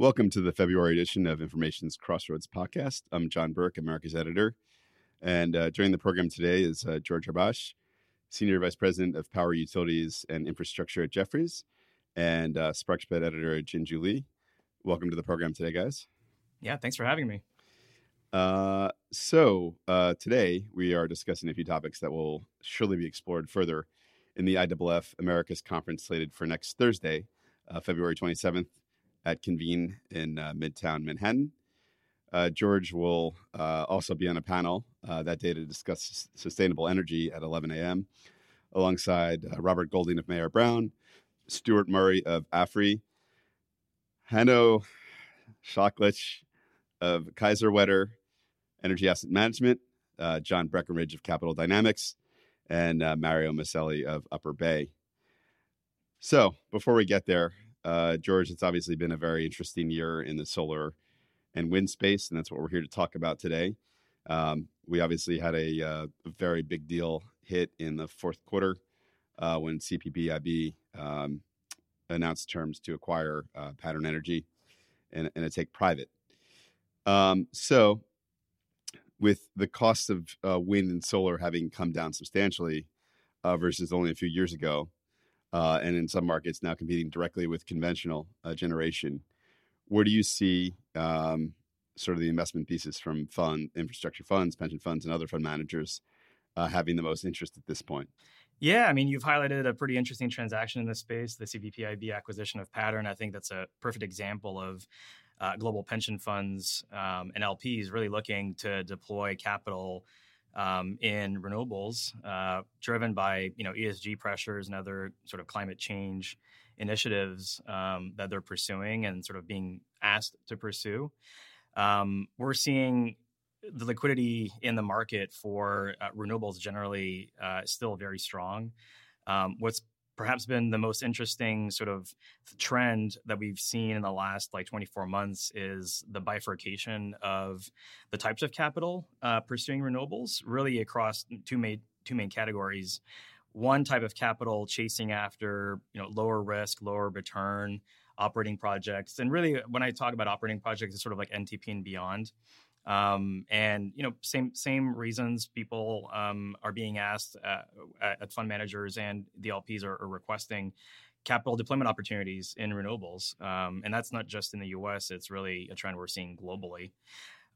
Welcome to the February edition of Information's Crossroads podcast. I'm John Burke, America's editor. And uh, joining the program today is uh, George Habash, Senior Vice President of Power Utilities and Infrastructure at Jefferies, and uh, SparkSpread editor Jinju Lee. Welcome to the program today, guys. Yeah, thanks for having me. Uh, so, uh, today we are discussing a few topics that will surely be explored further in the IWF Americas conference slated for next Thursday, uh, February 27th at Convene in uh, Midtown Manhattan. Uh, George will uh, also be on a panel uh, that day to discuss sustainable energy at 11 a.m. alongside uh, Robert Golding of Mayer Brown, Stuart Murray of AFRY, Hanno Schoklitsch of Kaiserwetter Energy Asset Management, uh, John Breckenridge of Capital Dynamics, and Mario Maselli of Upper Bay. So before we get there, uh, George, it's obviously been a very interesting year in the solar and wind space, and that's what we're here to talk about today. Um, we obviously had a, uh, very big deal hit in the fourth quarter uh, when CPPIB um, announced terms to acquire uh, Pattern Energy and, and take private. Um, so, with the cost of uh, wind and solar having come down substantially versus only a few years ago, uh, and in some markets now competing directly with conventional uh, generation. Where do you see um, sort of the investment thesis from fund infrastructure funds, pension funds, and other fund managers uh, having the most interest at this point? Yeah, I mean, you've highlighted a pretty interesting transaction in this space, the CPPIB acquisition of Pattern. I think that's a perfect example of uh, global pension funds um, and LPs really looking to deploy capital um, in renewables, uh, driven by you know ESG pressures and other sort of climate change initiatives um, that they're pursuing and sort of being asked to pursue. Um, we're seeing the liquidity in the market for uh, renewables generally uh, still very strong. Um, what's perhaps been the most interesting sort of trend that we've seen in the last like 24 months is the bifurcation of the types of capital uh, pursuing renewables, really across two main two main categories. One type of capital chasing after you know lower risk, lower return operating projects, and really when I talk about operating projects, it's sort of like NTP and beyond. Um, and you know, same same reasons people um, are being asked uh, at fund managers and the LPs are, are, requesting capital deployment opportunities in renewables, um, and that's not just in the U.S. It's really a trend we're seeing globally.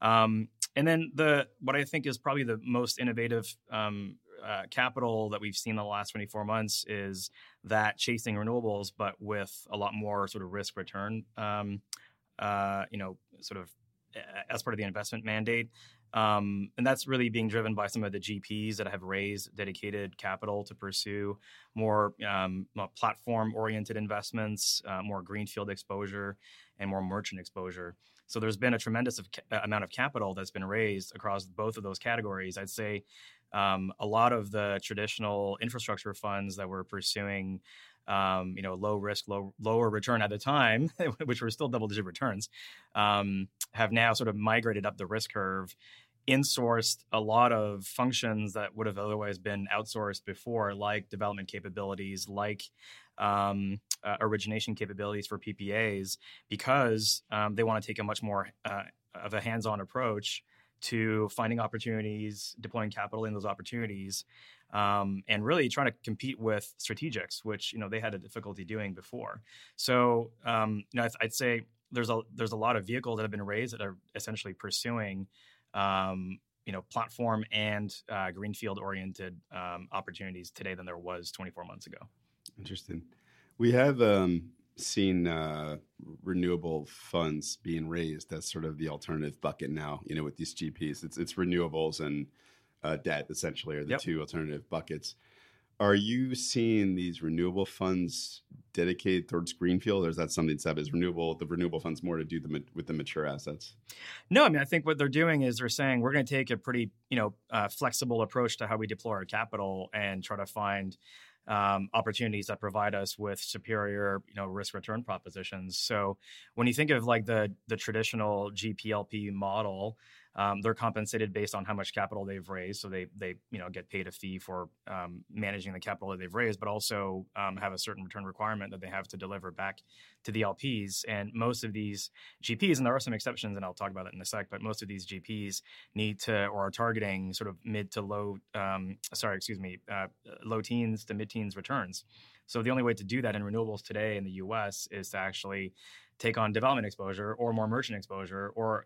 Um, and then the what I think is probably the most innovative um, uh, capital that we've seen in the last 24 months is that chasing renewables, but with a lot more sort of risk return. Um, uh, you know, sort of as part of the investment mandate. Um, and that's really being driven by some of the GPs that have raised dedicated capital to pursue more, um, more platform oriented investments, uh, more greenfield exposure, and more merchant exposure. So there's been a tremendous of, uh, amount of capital that's been raised across both of those categories. I'd say um, a lot of the traditional infrastructure funds that were pursuing um, you know, low risk, low lower return at the time, which were still double digit returns, um, have now sort of migrated up the risk curve, insourced a lot of functions that would have otherwise been outsourced before, like development capabilities, like um, uh, origination capabilities for PPAs, because um, they want to take a much more uh, of a hands on approach to finding opportunities, deploying capital in those opportunities, um, and really trying to compete with strategics, which you know they had a difficulty doing before. So um, you know, I'd, I'd, say there's a there's a lot of vehicles that have been raised that are essentially pursuing um, you know platform and uh, greenfield oriented um, opportunities today than there was 24 months ago. Interesting. We have um, seen uh, renewable funds being raised as sort of the alternative bucket now. You know, with these GPs, it's it's renewables and uh, debt essentially are the yep. two alternative buckets. Are you seeing these renewable funds dedicated towards greenfield, or is that something Seb is renewable? The renewable funds more to do the, with the mature assets. No, I mean I think what they're doing is they're saying we're going to take a pretty you know uh, flexible approach to how we deploy our capital and try to find um, opportunities that provide us with superior, you know, risk return propositions. So when you think of like the the traditional GPLP model, um, they're compensated based on how much capital they've raised. So they they you know get paid a fee for um, managing the capital that they've raised, but also um, have a certain return requirement that they have to deliver back to the LPs. And most of these GPs, and there are some exceptions, and I'll talk about that in a sec. But most of these GPs need to or are targeting sort of mid to low, um, sorry, excuse me, uh, low teens to mid teens returns. So the only way to do that in renewables today in the U.S. is to actually take on development exposure or more merchant exposure or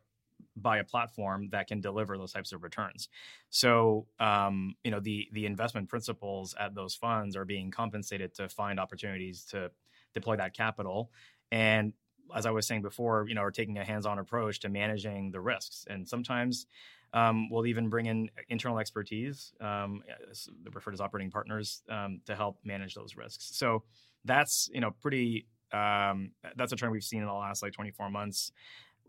buy a platform that can deliver those types of returns. So, um, you know, the the investment principals at those funds are being compensated to find opportunities to deploy that capital, and as I was saying before, you know, are taking a hands-on approach to managing the risks. And sometimes um, we'll even bring in internal expertise, um, referred as operating partners, um, to help manage those risks. So that's you know pretty. Um, that's a trend we've seen in the last like 24 months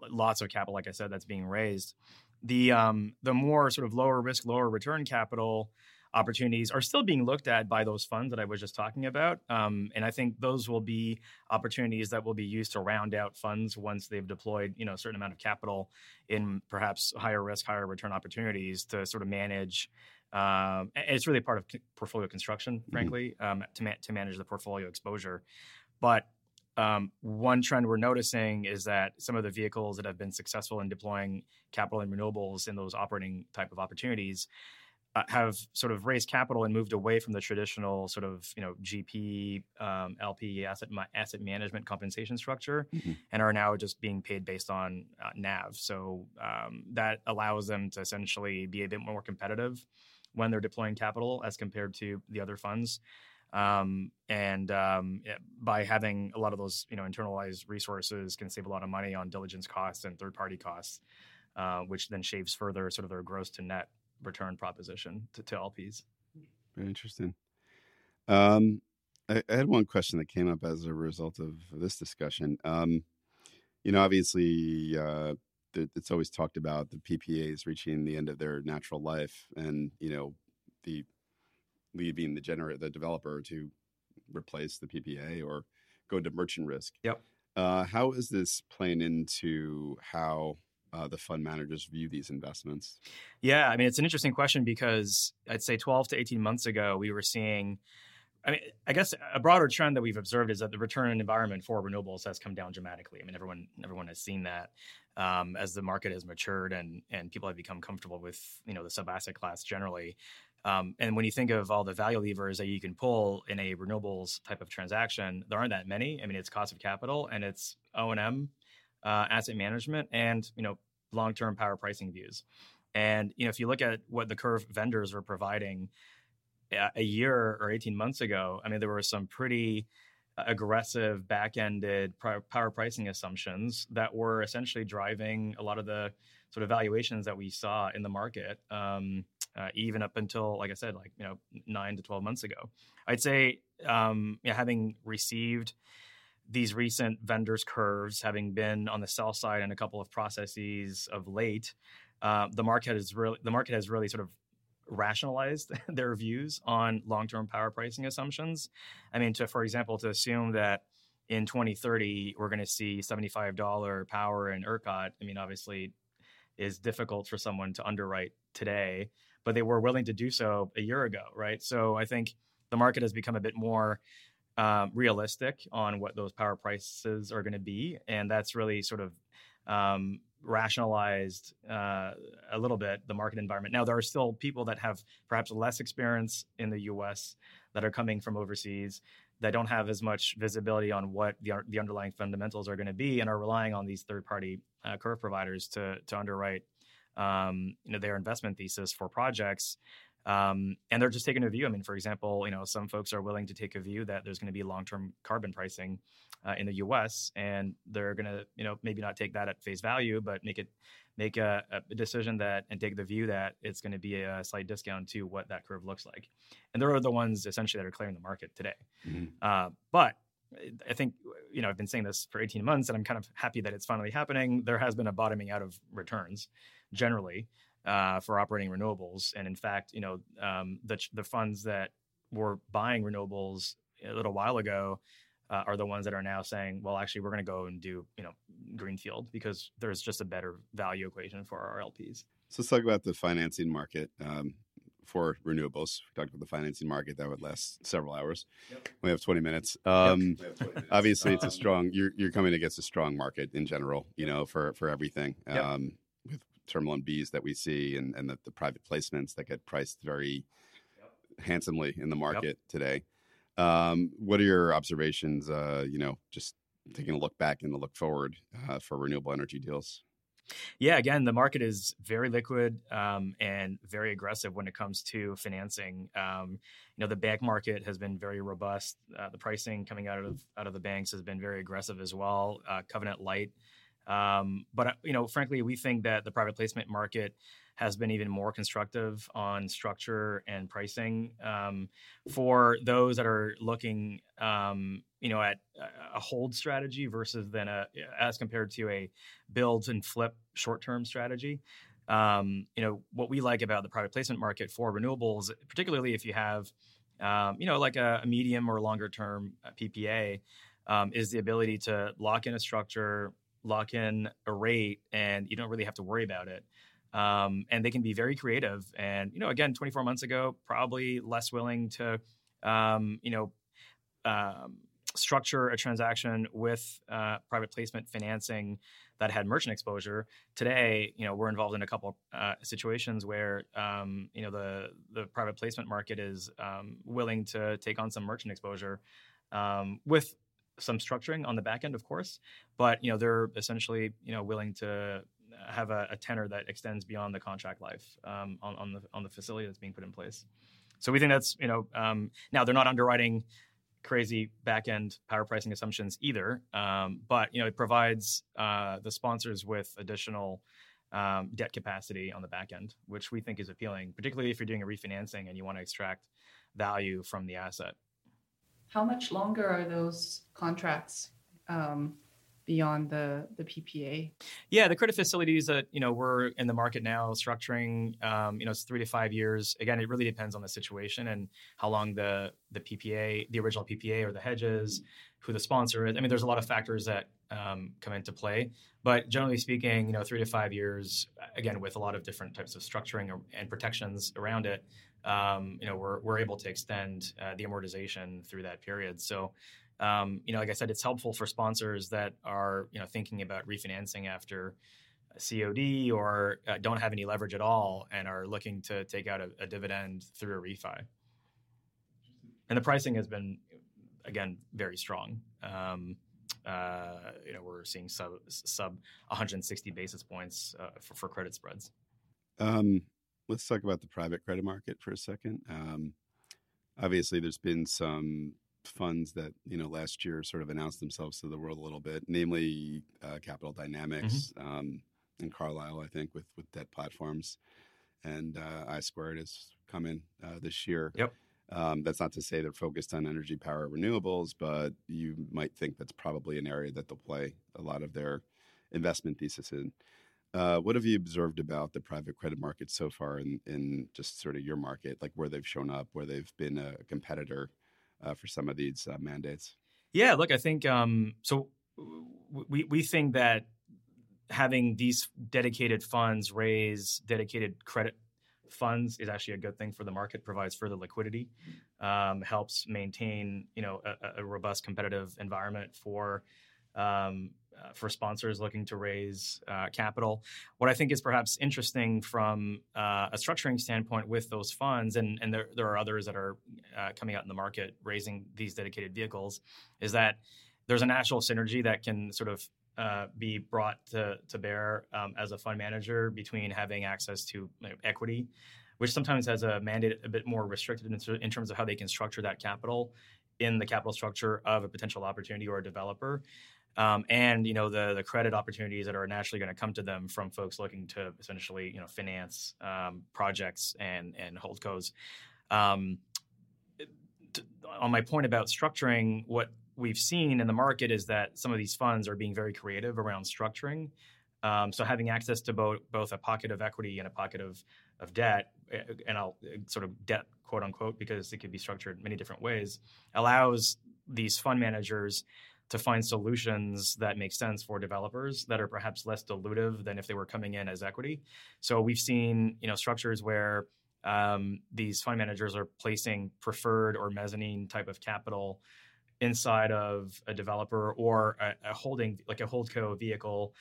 lots of capital, like I said, that's being raised. The um, the more sort of lower risk, lower return capital opportunities are still being looked at by those funds that I was just talking about. Um, and I think those will be opportunities that will be used to round out funds once they've deployed, you know, a certain amount of capital in perhaps higher risk, higher return opportunities to sort of manage. Um, it's really part of portfolio construction, mm-hmm. frankly, mm-hmm. um, to, ma- to manage the portfolio exposure. But um, one trend we're noticing is that some of the vehicles that have been successful in deploying capital and renewables in those operating type of opportunities uh, have sort of raised capital and moved away from the traditional sort of you know GP um, LP asset asset management compensation structure, mm-hmm. and are now just being paid based on uh, NAV. So um, that allows them to essentially be a bit more competitive when they're deploying capital as compared to the other funds. Um, and um, by having a lot of those, you know, internalized resources can save a lot of money on diligence costs and third party costs, uh, which then shaves further sort of their gross to net return proposition to, to LPs. Very interesting. Um, I, I, had one question that came up as a result of this discussion. Um, you know, obviously, uh, it's always talked about the PPAs reaching the end of their natural life, and you know, the leaving the generate the developer to replace the PPA or go into merchant risk. Yep. Uh, how is this playing into how uh, the fund managers view these investments? Yeah, I mean, it's an interesting question because I'd say 12 to 18 months ago, we were seeing. I mean, I guess a broader trend that we've observed is that the return environment for renewables has come down dramatically. I mean, everyone everyone has seen that um, as the market has matured and and people have become comfortable with you know the sub asset class generally. Um, and when you think of all the value levers that you can pull in a renewables type of transaction, there aren't that many. I mean, it's cost of capital and it's O and M, uh, asset management, and you know long term power pricing views. And you know, if you look at what the curve vendors were providing a year or 18 months ago, I mean, there were some pretty aggressive back-ended power pricing assumptions that were essentially driving a lot of the sort of valuations that we saw in the market, um, uh, even up until, like I said, like you know, nine to twelve months ago. I'd say, um, know, having received these recent vendors curves, having been on the sell side in a couple of processes of late, uh, the market has really the market has really sort of rationalized their views on long-term power pricing assumptions. I mean, to for example, to assume that in 2030 we're going to see $75 power in ERCOT. I mean, obviously, is difficult for someone to underwrite today, but they were willing to do so a year ago, right? So I think the market has become a bit more um, realistic on what those power prices are going to be, and that's really sort of um, rationalized uh, a little bit the market environment. Now, there are still people that have perhaps less experience in the U.S. that are coming from overseas that don't have as much visibility on what the, the underlying fundamentals are going to be and are relying on these third-party uh, curve providers to to underwrite um, you know their investment thesis for projects um, and they're just taking a view. I mean, for example, you know, some folks are willing to take a view that there's going to be long-term carbon pricing uh, in the U.S. and they're going to, you know, maybe not take that at face value, but make it make a, a decision that and take the view that it's going to be a slight discount to what that curve looks like. And they're the ones essentially that are clearing the market today. Mm-hmm. Uh, but I think you know I've been saying this for 18 months, and I'm kind of happy that it's finally happening. There has been a bottoming out of returns generally uh, for operating renewables. And in fact, you know, um, the the funds that were buying renewables a little while ago uh, are the ones that are now saying, well, actually, we're going to go and do you know greenfield because there's just a better value equation for our LPs. So let's talk about the financing market. Um, for renewables. We talked about the financing market that would last several hours. Yep. We have 20 minutes. Um, yep. 20 minutes. Obviously, it's a um, strong. You're you're coming against a strong market in general. You know, for for everything. Yep. Term loan Bs that we see, and and the, the private placements that get priced very handsomely in the market today. Um, what are your observations? Uh, you know, just taking a look back and a look forward uh, for renewable energy deals. Yeah, again, the market is very liquid um, and very aggressive when it comes to financing. Um, you know, the bank market has been very robust. Uh, the pricing coming out of out of the banks has been very aggressive as well. Uh, covenant light, um, but uh, you know, frankly, we think that the private placement market has been even more constructive on structure and pricing um, for those that are looking, um, you know, at a hold strategy versus then a as compared to a build and flip short term strategy. Um, you know, what we like about the private placement market for renewables, particularly if you have, um, you know, like a, a, medium or longer term uh, PPA, um, is the ability to lock in a structure, lock in a rate, and you don't really have to worry about it. Um, and they can be very creative. And you know, again, 24 months ago, probably less willing to, um, you know, um, structure a transaction with uh, private placement financing that had merchant exposure. Today, you know, we're involved in a couple uh, situations where um, you know the the private placement market is um, willing to take on some merchant exposure um, with some structuring on the back end, of course, but you know they're essentially you know willing to have a, a tenor that extends beyond the contract life um, on, on, the on the facility that's being put in place. So we think that's you know um, now they're not underwriting crazy back end power pricing assumptions either, um, but you know it provides uh, the sponsors with additional um, debt capacity on the back end, which we think is appealing, particularly if you're doing a refinancing and you want to extract value from the asset. How much longer are those contracts? Um, beyond the the PPA? Yeah, the credit facilities that you know we're in the market now structuring. Um, you know, it's three to five years. Again, it really depends on the situation and how long the the PPA, the original PPA, or the hedges, who the sponsor is. I mean, there's a lot of factors that um, come into play. But generally speaking, you know, three to five years. Again, with a lot of different types of structuring and protections around it. Um, you know, we're we're able to extend uh, the amortization through that period. So um, you know, like I said, it's helpful for sponsors that are you know thinking about refinancing after COD or uh, don't have any leverage at all and are looking to take out a, a, dividend through a refi. And the pricing has been, again, very strong. Um, uh, you know, we're seeing sub sub 160 basis points uh, for, for, credit spreads. Um, let's talk about the private credit market for a second. Um, obviously, there's been some funds that you know last year sort of announced themselves to the world a little bit, namely uh, Capital Dynamics mm-hmm. um, and Carlyle, I think, with with debt platforms, and uh, I Squared has come in uh, this year. Yep. Um, that's not to say they're focused on energy, power, renewables, but you might think that's probably an area that they'll play a lot of their investment thesis in. Uh, what have you observed about the private credit market so far in, in just sort of your market, like where they've shown up, where they've been a competitor, uh, for some of these uh, mandates? Yeah, look, I think um, so. We we think that having these dedicated funds raise dedicated credit funds is actually a good thing for the market. Provides further liquidity, um, helps maintain you know a, a, robust competitive environment for um, uh, for sponsors looking to raise uh, capital. What I think is perhaps interesting from uh, a structuring standpoint with those funds, and, and there, there are others that are uh, coming out in the market raising these dedicated vehicles, is that there's a natural synergy that can sort of uh, be brought to, to bear um, as a fund manager between having access to you know, equity, which sometimes has a mandate a bit more restricted in, in terms of how they can structure that capital in the capital structure of a potential opportunity or a developer um, and you know the the credit opportunities that are naturally going to come to them from folks looking to essentially you know finance um, projects and and holdcos. Um, on my point about structuring, what we've seen in the market is that some of these funds are being very creative around structuring. Um, so having access to both both a pocket of equity and a pocket of of debt, eh, and I'll eh, sort of debt quote unquote because it could be structured many different ways, allows these fund managers to find solutions that make sense for developers that are perhaps less dilutive than if they were coming in as equity. So we've seen you know structures where um, these fund managers are placing preferred or mezzanine type of capital inside of a developer or a, a holding like a holdco vehicle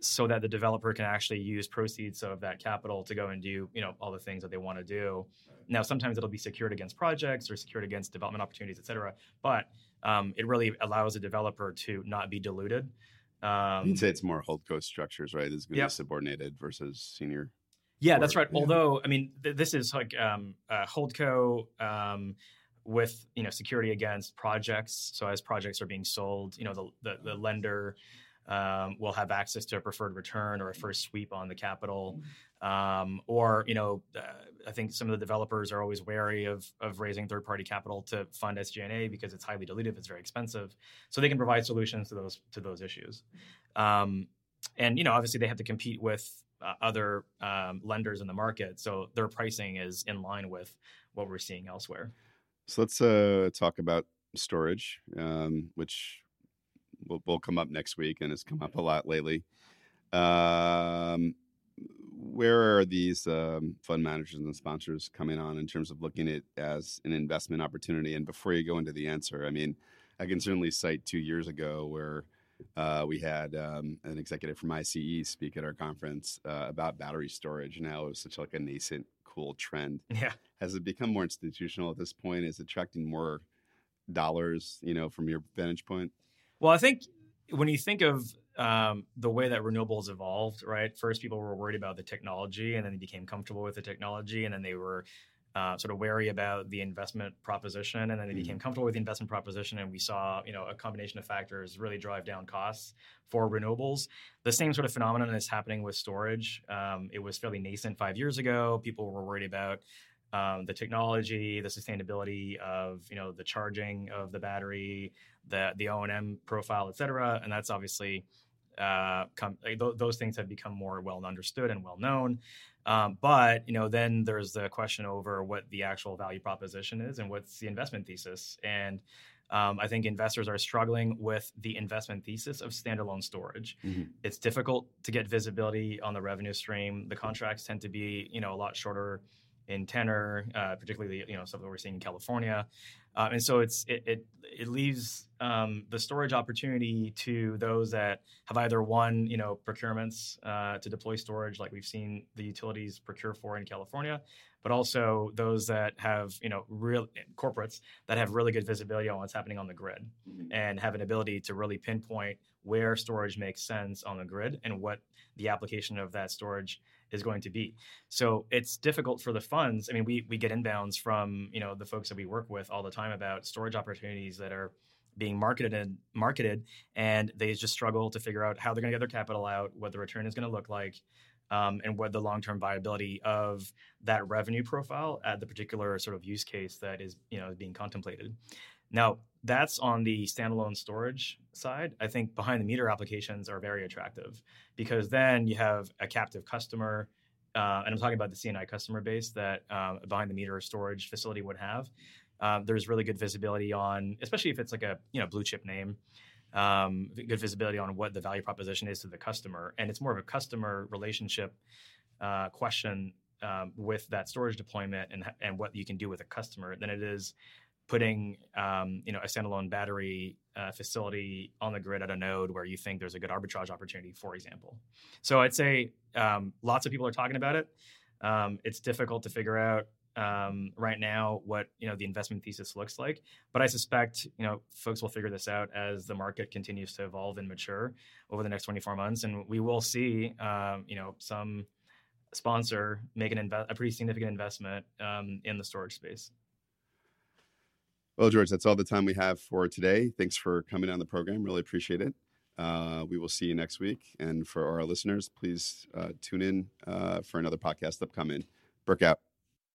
so that the developer can actually use proceeds of that capital to go and do you know all the things that they want to do now sometimes it'll be secured against projects or secured against development opportunities et cetera but um, it really allows a developer to not be diluted um, you'd say it's more holdco structures right it's going to be subordinated versus senior yeah or, that's right yeah. although i mean th- this is like um, holdco um, with you know security against projects. So as projects are being sold, you know the the, the lender um, will have access to a preferred return or a first sweep on the capital. Um, or you know, uh, I think some of the developers are always wary of of raising third party capital to fund SG&A because it's highly dilutive, it's very expensive. So they can provide solutions to those to those issues. Um, and you know, obviously they have to compete with uh, other um, lenders in the market, so their pricing is in line with what we're seeing elsewhere. So let's uh, talk about storage, um, which will, will, come up next week and has come up a lot lately. Um, where are these um, fund managers and sponsors coming on in terms of looking at as an investment opportunity? And before you go into the answer, I mean, I can certainly cite two years ago where uh, we had um, an executive from ICE speak at our conference uh, about battery storage. Now it was such like a nascent cool trend. Yeah. Has it become more institutional at this point? Is it attracting more dollars, you know, from your vantage point? Well, I think when you think of um, the way that renewables evolved, right? First, people were worried about the technology, and then they became comfortable with the technology, and then they were uh, sort of wary about the investment proposition, and then they became mm-hmm. comfortable with the investment proposition, and we saw you know a combination of factors really drive down costs for renewables. The same sort of phenomenon is happening with storage. Um, it was fairly nascent five years ago. People were worried about um, the technology, the sustainability of you know the charging of the battery, the the O and M profile, et cetera, and that's obviously uh, come, th- those things have become more well understood and well known. Um, but you know, then there's the question over what the actual value proposition is and what's the investment thesis. And um, I think investors are struggling with the investment thesis of standalone storage. Mm-hmm. It's difficult to get visibility on the revenue stream. The contracts tend to be, you know, a lot shorter in tenor, uh, particularly you know stuff that we're seeing in California. Uh, and so it's it it, it leaves um, the storage opportunity to those that have either won you know procurements uh, to deploy storage, like we've seen the utilities procure for in California, but also those that have you know real corporates that have really good visibility on what's happening on the grid mm-hmm. and have an ability to really pinpoint where storage makes sense on the grid and what the application of that storage is going to be. So it's difficult for the funds. I mean, we we get inbounds from you know the folks that we work with all the time about storage opportunities that are being marketed and marketed, and they just struggle to figure out how they're going to get their capital out, what the return is going to look like. Um, and what the long-term viability of that revenue profile at the particular sort of use case that is you know being contemplated. Now, that's on the standalone storage side. I think behind the meter applications are very attractive because then you have a captive customer, uh, and I'm talking about the C&I customer base that um, behind the meter storage facility would have. Um, there's really good visibility on, especially if it's like a you know blue chip name, um, good visibility on what the value proposition is to the customer, and it's more of a customer relationship uh, question um, with that storage deployment and and what you can do with a customer than it is putting um, you know a standalone battery uh, facility on the grid at a node where you think there's a good arbitrage opportunity, for example. So I'd say um, lots of people are talking about it. Um, it's difficult to figure out um, right now what you know the investment thesis looks like, but I suspect you know folks will figure this out as the market continues to evolve and mature over the next 24 months, and we will see um, you know some sponsor make an inve- a pretty significant investment um, in the storage space. Well, George, that's all the time we have for today. Thanks for coming on the program. Really appreciate it. Uh, we will see you next week. And for our listeners, please uh, tune in uh, for another podcast upcoming. Burke out.